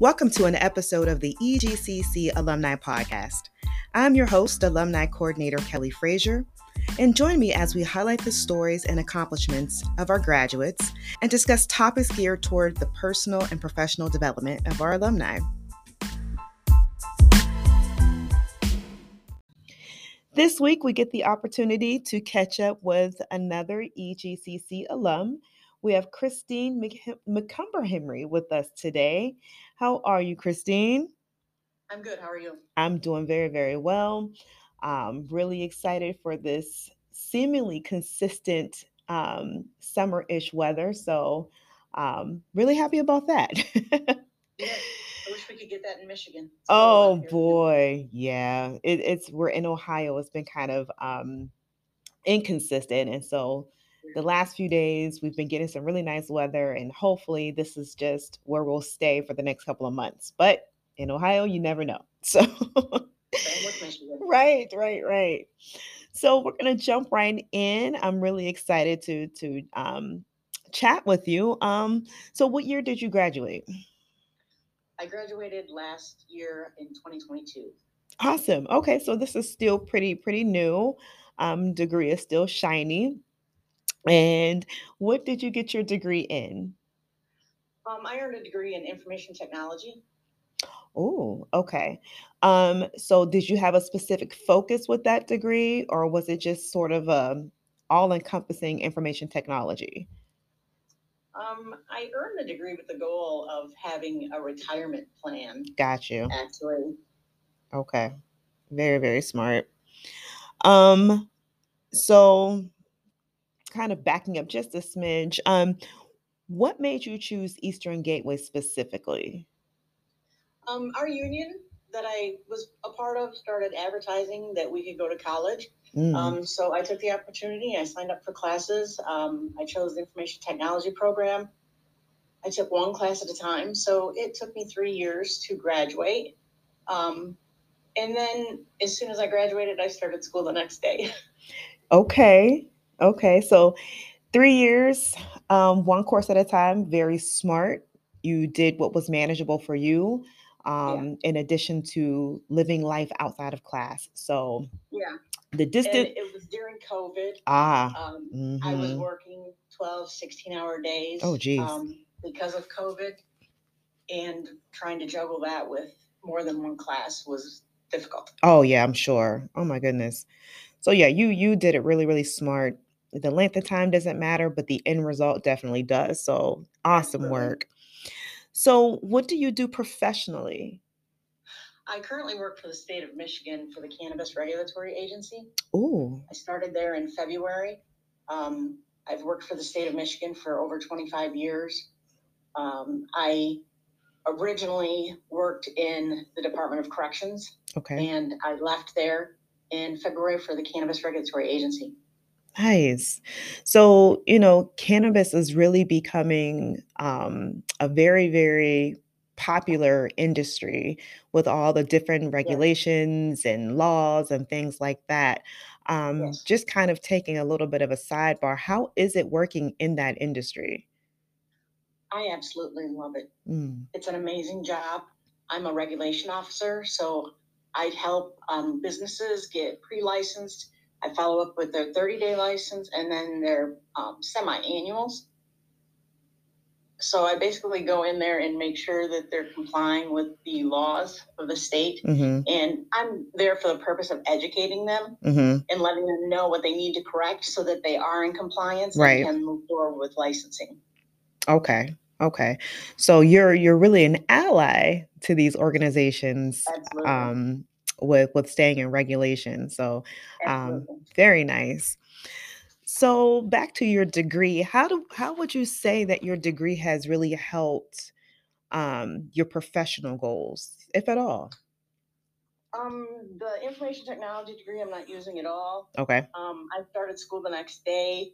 Welcome to an episode of the EGCC Alumni Podcast. I'm your host, Alumni Coordinator Kelly Frazier, and join me as we highlight the stories and accomplishments of our graduates and discuss topics geared toward the personal and professional development of our alumni. This week, we get the opportunity to catch up with another EGCC alum. We have Christine McCumber Henry with us today. How are you, Christine? I'm good. How are you? I'm doing very, very well. I'm really excited for this seemingly consistent um, summer ish weather. So, um, really happy about that. yeah. I wish we could get that in Michigan. Oh boy, yeah. It, it's we're in Ohio. It's been kind of um, inconsistent, and so the last few days we've been getting some really nice weather, and hopefully this is just where we'll stay for the next couple of months. But in Ohio, you never know. So. right, right, right. So we're gonna jump right in. I'm really excited to to um, chat with you. Um, so what year did you graduate? I graduated last year in 2022. Awesome. Okay, so this is still pretty pretty new. Um, degree is still shiny. And what did you get your degree in? Um, I earned a degree in information technology. Oh, okay. Um, so did you have a specific focus with that degree, or was it just sort of a all-encompassing information technology? Um, I earned the degree with the goal of having a retirement plan. Got you. Actually. Okay. Very, very smart. Um, so kind of backing up just a smidge, um, what made you choose Eastern Gateway specifically? Um, our union that I was a part of started advertising that we could go to college. Mm. Um, so I took the opportunity. I signed up for classes. Um, I chose the information technology program. I took one class at a time. So it took me three years to graduate. Um, and then as soon as I graduated, I started school the next day. Okay. Okay. So three years, um, one course at a time, very smart. You did what was manageable for you um, yeah. in addition to living life outside of class. So yeah, the distance. it was during COVID. Ah, um, mm-hmm. I was mm-hmm. working 12, 16 hour days. Oh, geez. Um, because of COVID, and trying to juggle that with more than one class was difficult. Oh yeah, I'm sure. Oh my goodness. So yeah, you you did it really really smart. The length of time doesn't matter, but the end result definitely does. So awesome work. So, what do you do professionally? I currently work for the state of Michigan for the Cannabis Regulatory Agency. Oh. I started there in February. Um, I've worked for the state of Michigan for over 25 years. Um, I originally worked in the Department of Corrections. Okay. And I left there in February for the Cannabis Regulatory Agency. Nice. So, you know, cannabis is really becoming um, a very, very popular industry with all the different regulations and laws and things like that. Um, Yes. just kind of taking a little bit of a sidebar, how is it working in that industry? I absolutely love it. Mm, It's an amazing job. I'm a regulation officer, so I help um, businesses get pre-licensed I follow up with their 30 day license and then their um, semi annuals. So I basically go in there and make sure that they're complying with the laws of the state. hmm And I'm there for the purpose of educating them hmm and letting them know what they need to correct so that they are in compliance Right. and can move forward with licensing. Okay. Okay. So you're you're really an ally to these organizations Absolutely. um with with staying in regulation. So um, very nice. So back to your degree, how do how would you say that your degree has really helped um, your professional goals, if at all? Um, the information technology degree, I'm not using at all. Okay. Um, I started school the next day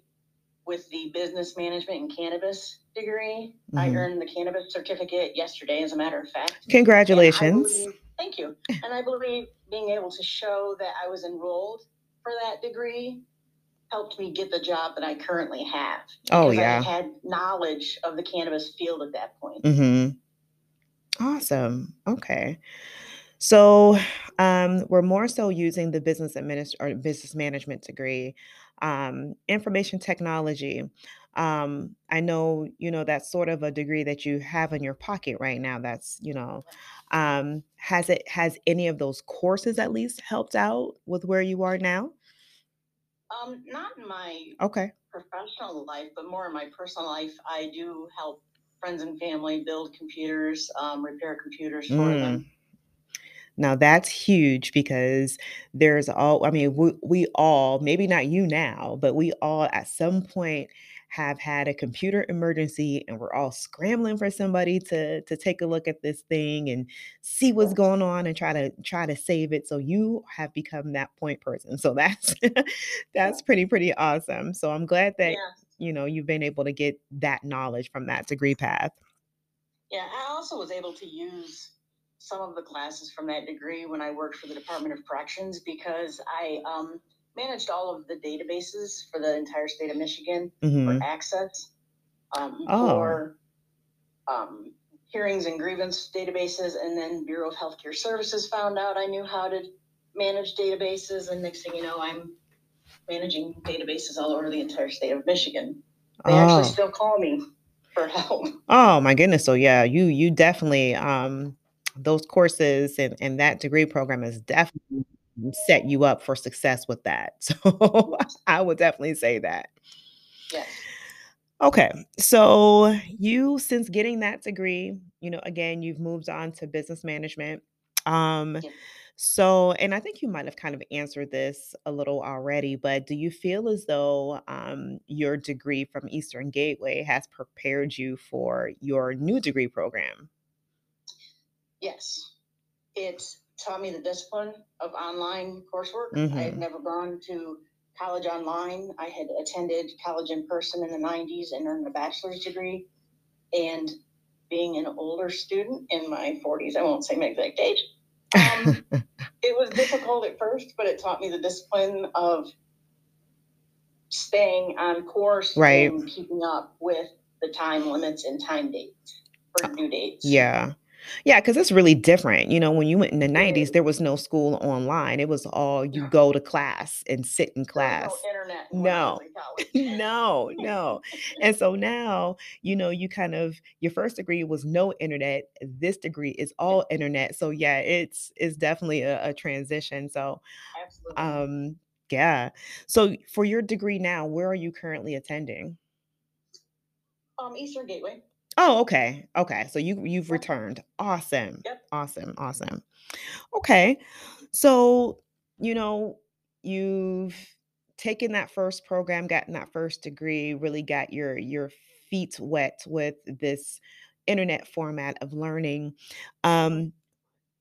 with the business management and cannabis degree. Mm-hmm. I earned the cannabis certificate yesterday, as a matter of fact. Congratulations. Thank you. And I believe being able to show that I was enrolled for that degree helped me get the job that I currently have. Oh yeah. I had knowledge of the cannabis field at that point. Mm-hmm. Awesome. Okay. So um, we're more so using the business administ or business management degree, um, information technology. Um, I know you know that's sort of a degree that you have in your pocket right now. That's you know, um, has it has any of those courses at least helped out with where you are now? Um, not in my Okay. professional life, but more in my personal life. I do help friends and family build computers, um, repair computers for Mm. them. Now that's huge because there's all I mean, we we all, maybe not you now, but we all at some point have had a computer emergency and we're all scrambling for somebody to to take a look at this thing and see what's going on and try to try to save it. So you have become that point person. So that's that's pretty pretty awesome. So I'm glad that Yes. you know you've been able to get that knowledge from that degree path. Yeah. I also was able to use some of the classes from that degree when I worked for the Department of Corrections because I um, managed all of the databases for the entire state of Michigan for hmm access, um, Oh. for um, hearings and grievance databases, and then Bureau of Healthcare Services found out I knew how to manage databases, and next thing you know, I'm managing databases all over the entire state of Michigan. They actually Oh. still call me for help. Oh my goodness. So yeah, you you definitely um those courses and and that degree program is definitely set you up for success with that. So I would definitely say that. yes, Okay. So you since getting that degree, you know, again, you've moved on to business management. Um yeah. so and I think you might have kind of answered this a little already, but do you feel as though um your degree from Eastern Gateway has prepared you for your new degree program? yes. It taught me the discipline of online coursework. I had Mhm. never gone to college online. I had attended college in person in the 90s and earned a bachelor's degree. And being an older student in my 40s, I won't say my exact age, um, it was difficult at first, but it taught me the discipline of staying on course Right. and keeping up with the time limits and time dates for due dates. Yeah. Yeah, because it's really different. You know, when you went in the 90s, there was no school online. It was all you go to class and sit in was no class. internet when I was No. No, no. And so now, you know, you kind of your first degree was no internet. This degree is all internet. So yeah, it's it's definitely a, a transition. So absolutely. um yeah. So for your degree now, where are you currently attending? Um, Eastern Gateway. Oh, okay. Okay. So you you've returned. Awesome. yep. Awesome. Awesome. Okay. So, you know, you've taken that first program, gotten that first degree, really got your your feet wet with this internet format of learning. Um,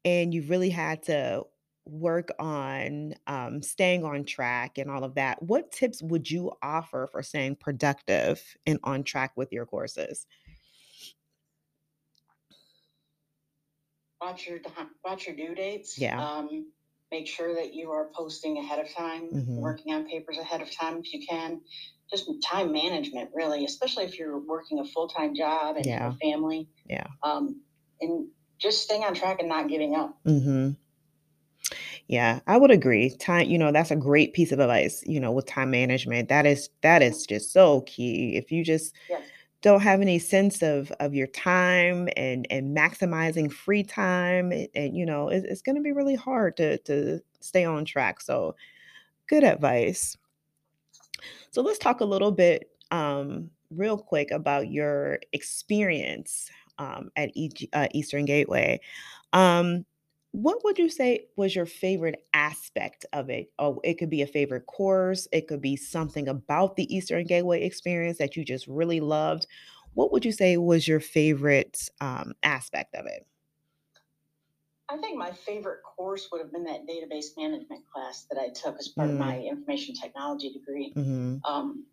and you've really had to work on um, staying on track and all of that. What tips would you offer for staying productive and on track with your courses? Watch your watch your due dates. Yeah. Um, make sure that you are posting ahead of time, hmm working on papers ahead of time if you can. Just time management, really, especially if you're working a full time job and have a family. Yeah. Um, and just staying on track and not giving up. hmm Yeah, I would agree. Time, you know, that's a great piece of advice, you know, with time management. that is that is just so key. If you just Yes. Don't have any sense of of your time and and maximizing free time and, you know, it, it's going to be really hard to to stay on track. So, good advice. So, let's talk a little bit um real quick about your experience um at EG, uh, Eastern Gateway. Um, what would you say was your favorite aspect of it? Oh, it could be a favorite course, it could be something about the Eastern Gateway experience that you just really loved. What would you say was your favorite um, aspect of it? I think my favorite course would have been that database management class that I took as part of Mm, my information technology degree. mhm. Um,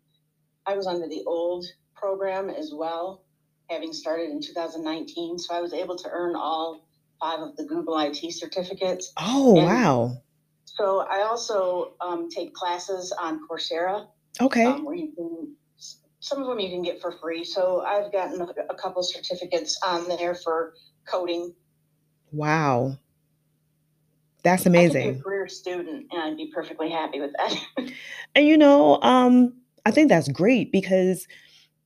I was under the old program as well, having started in 2019. So I was able to earn all five of the Google IT certificates. Oh, And wow. so I also um, take classes on Coursera, Okay. um, where you can, some of them you can get for free. So I've gotten a, a couple certificates on there for coding. Wow. That's amazing. Be a career student and I'd be perfectly happy with that. and you know, um, I think that's great because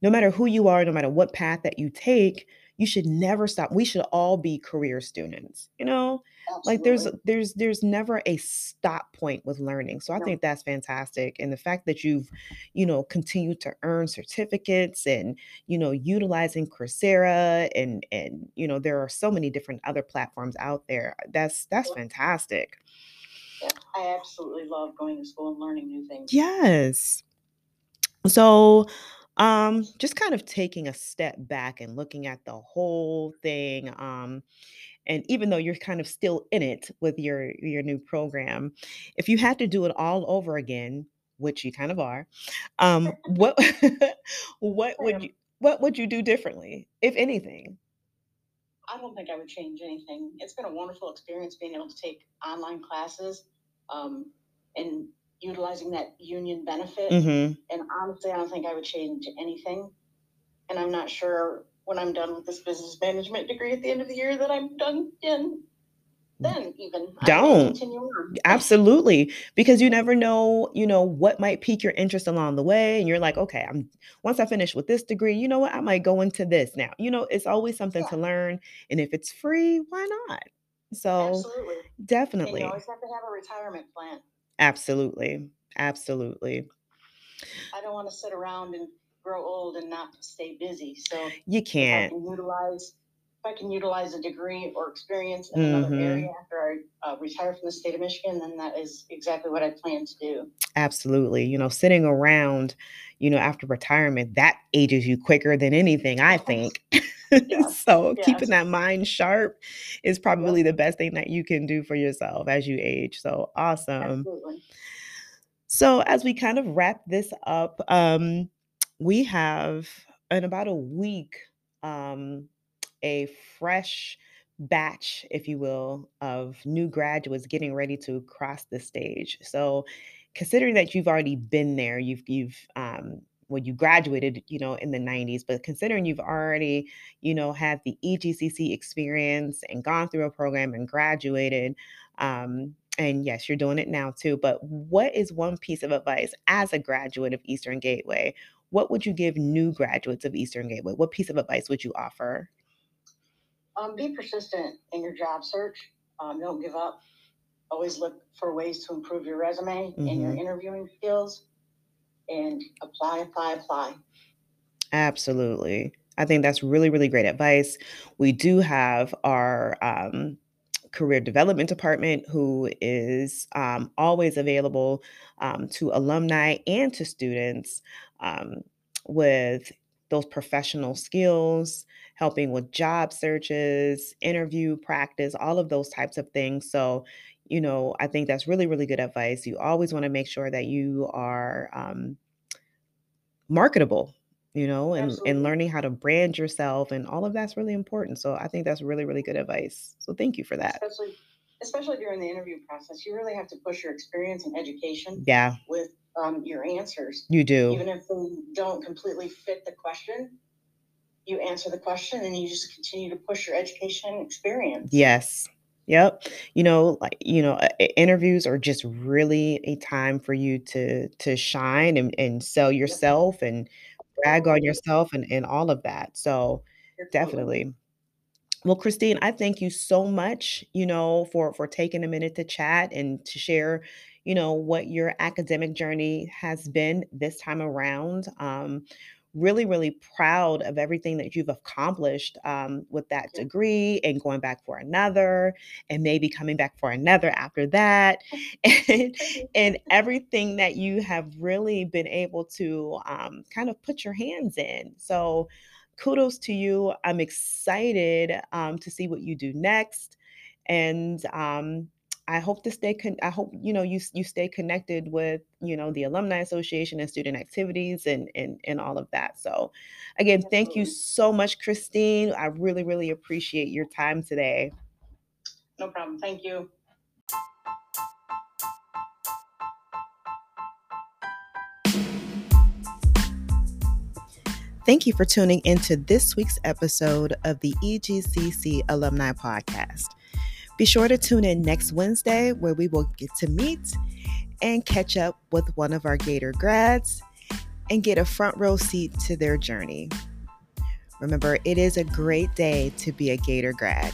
no matter who you are, no matter what path that you take, you should never stop. We should all be career students, you know? Absolutely. Like there's there's there's never a stop point with learning. So I No. think that's fantastic. And the fact that you've, you know, continued to earn certificates and, you know, utilizing Coursera and and you know, there are so many different other platforms out there. That's that's Yeah. fantastic. Yeah, I absolutely love going to school and learning new things. Yes. So, um, just kind of taking a step back and looking at the whole thing, um, and even though you're kind of still in it with your your new program, if you had to do it all over again, which you kind of are, um, what what would you what would you do differently, if anything? I don't think I would change anything. It's been a wonderful experience being able to take online classes um, and utilizing that union benefit. hmm And honestly, I don't think I would change anything. And I'm not sure when I'm done with this business management degree at the end of the year that I'm done in. Then even Don't. continue on. Absolutely, because you never know, you know, what might pique your interest along the way, and you're like, okay, I'm once I finish with this degree, you know what, I might go into this now. You know, it's always something Yeah. to learn, and if it's free, why not? So Absolutely. And you definitely, always have to have a retirement plan. Absolutely, absolutely, I don't want to sit around and grow old and not stay busy. So you can't. can utilize if I can utilize a degree or experience in another Mhm. area after I uh, retire from the state of Michigan, then that is exactly what I plan to do. Absolutely, you know, sitting around, you know, after retirement, that ages you quicker than anything, I think. So Yes. keeping that mind sharp is Yep. probably the best thing that you can do for yourself as you age. So awesome. Absolutely. So as we kind of wrap this up, um, we have in about a week um, a fresh batch, if you will, of new graduates getting ready to cross the stage. So considering that you've already been there, you've you've um, well, you graduated, you know, in the 90s, but considering you've already, you know, had the EGCC experience and gone through a program and graduated, um, and yes, you're doing it now too. But what is one piece of advice as a graduate of Eastern Gateway? What would you give new graduates of Eastern Gateway? What piece of advice would you offer? Um, be persistent in your job search. Um, don't give up. Always look for ways to improve your resume and your Mhm. interviewing skills, and apply, apply, apply. Absolutely. I think that's really, really great advice. We do have our um, career development department who is um, always available um, to alumni and to students um, with those professional skills, helping with job searches, interview practice, all of those types of things. So, you know, I think that's really, really good advice. You always want to make sure that you are um, marketable you know and and learning how to brand yourself and all of that's really important. So i think that's really really good advice. So thank you for that. Especially, especially during the interview process, you really have to push your experience and education yeah. with um, your answers. you do. Even if they don't completely fit the question, you answer the question and you just continue to push your education and experience. yes yep you know like you know uh, interviews are just really a time for you to to shine and, and sell yourself and brag on yourself and, and all of that so definitely Well, Christine, I thank you so much, you know, for for taking a minute to chat and to share, you know, what your academic journey has been this time around. Um, really, really proud of everything that you've accomplished um, with that degree and going back for another, and maybe coming back for another after that, and and everything that you have really been able to um, kind of put your hands in. So kudos to you. I'm excited um, to see what you do next, and um, I hope to stay. Con- I hope you know you you stay connected with you know the alumni association and student activities and and and all of that. So, again, thank you so much, Christine. I really really appreciate your time today. No problem. Thank you. Thank you for tuning into this week's episode of the EGCC Alumni Podcast. Be sure to tune in next Wednesday where we will get to meet and catch up with one of our Gator grads and get a front row seat to their journey. Remember, it is a great day to be a Gator grad.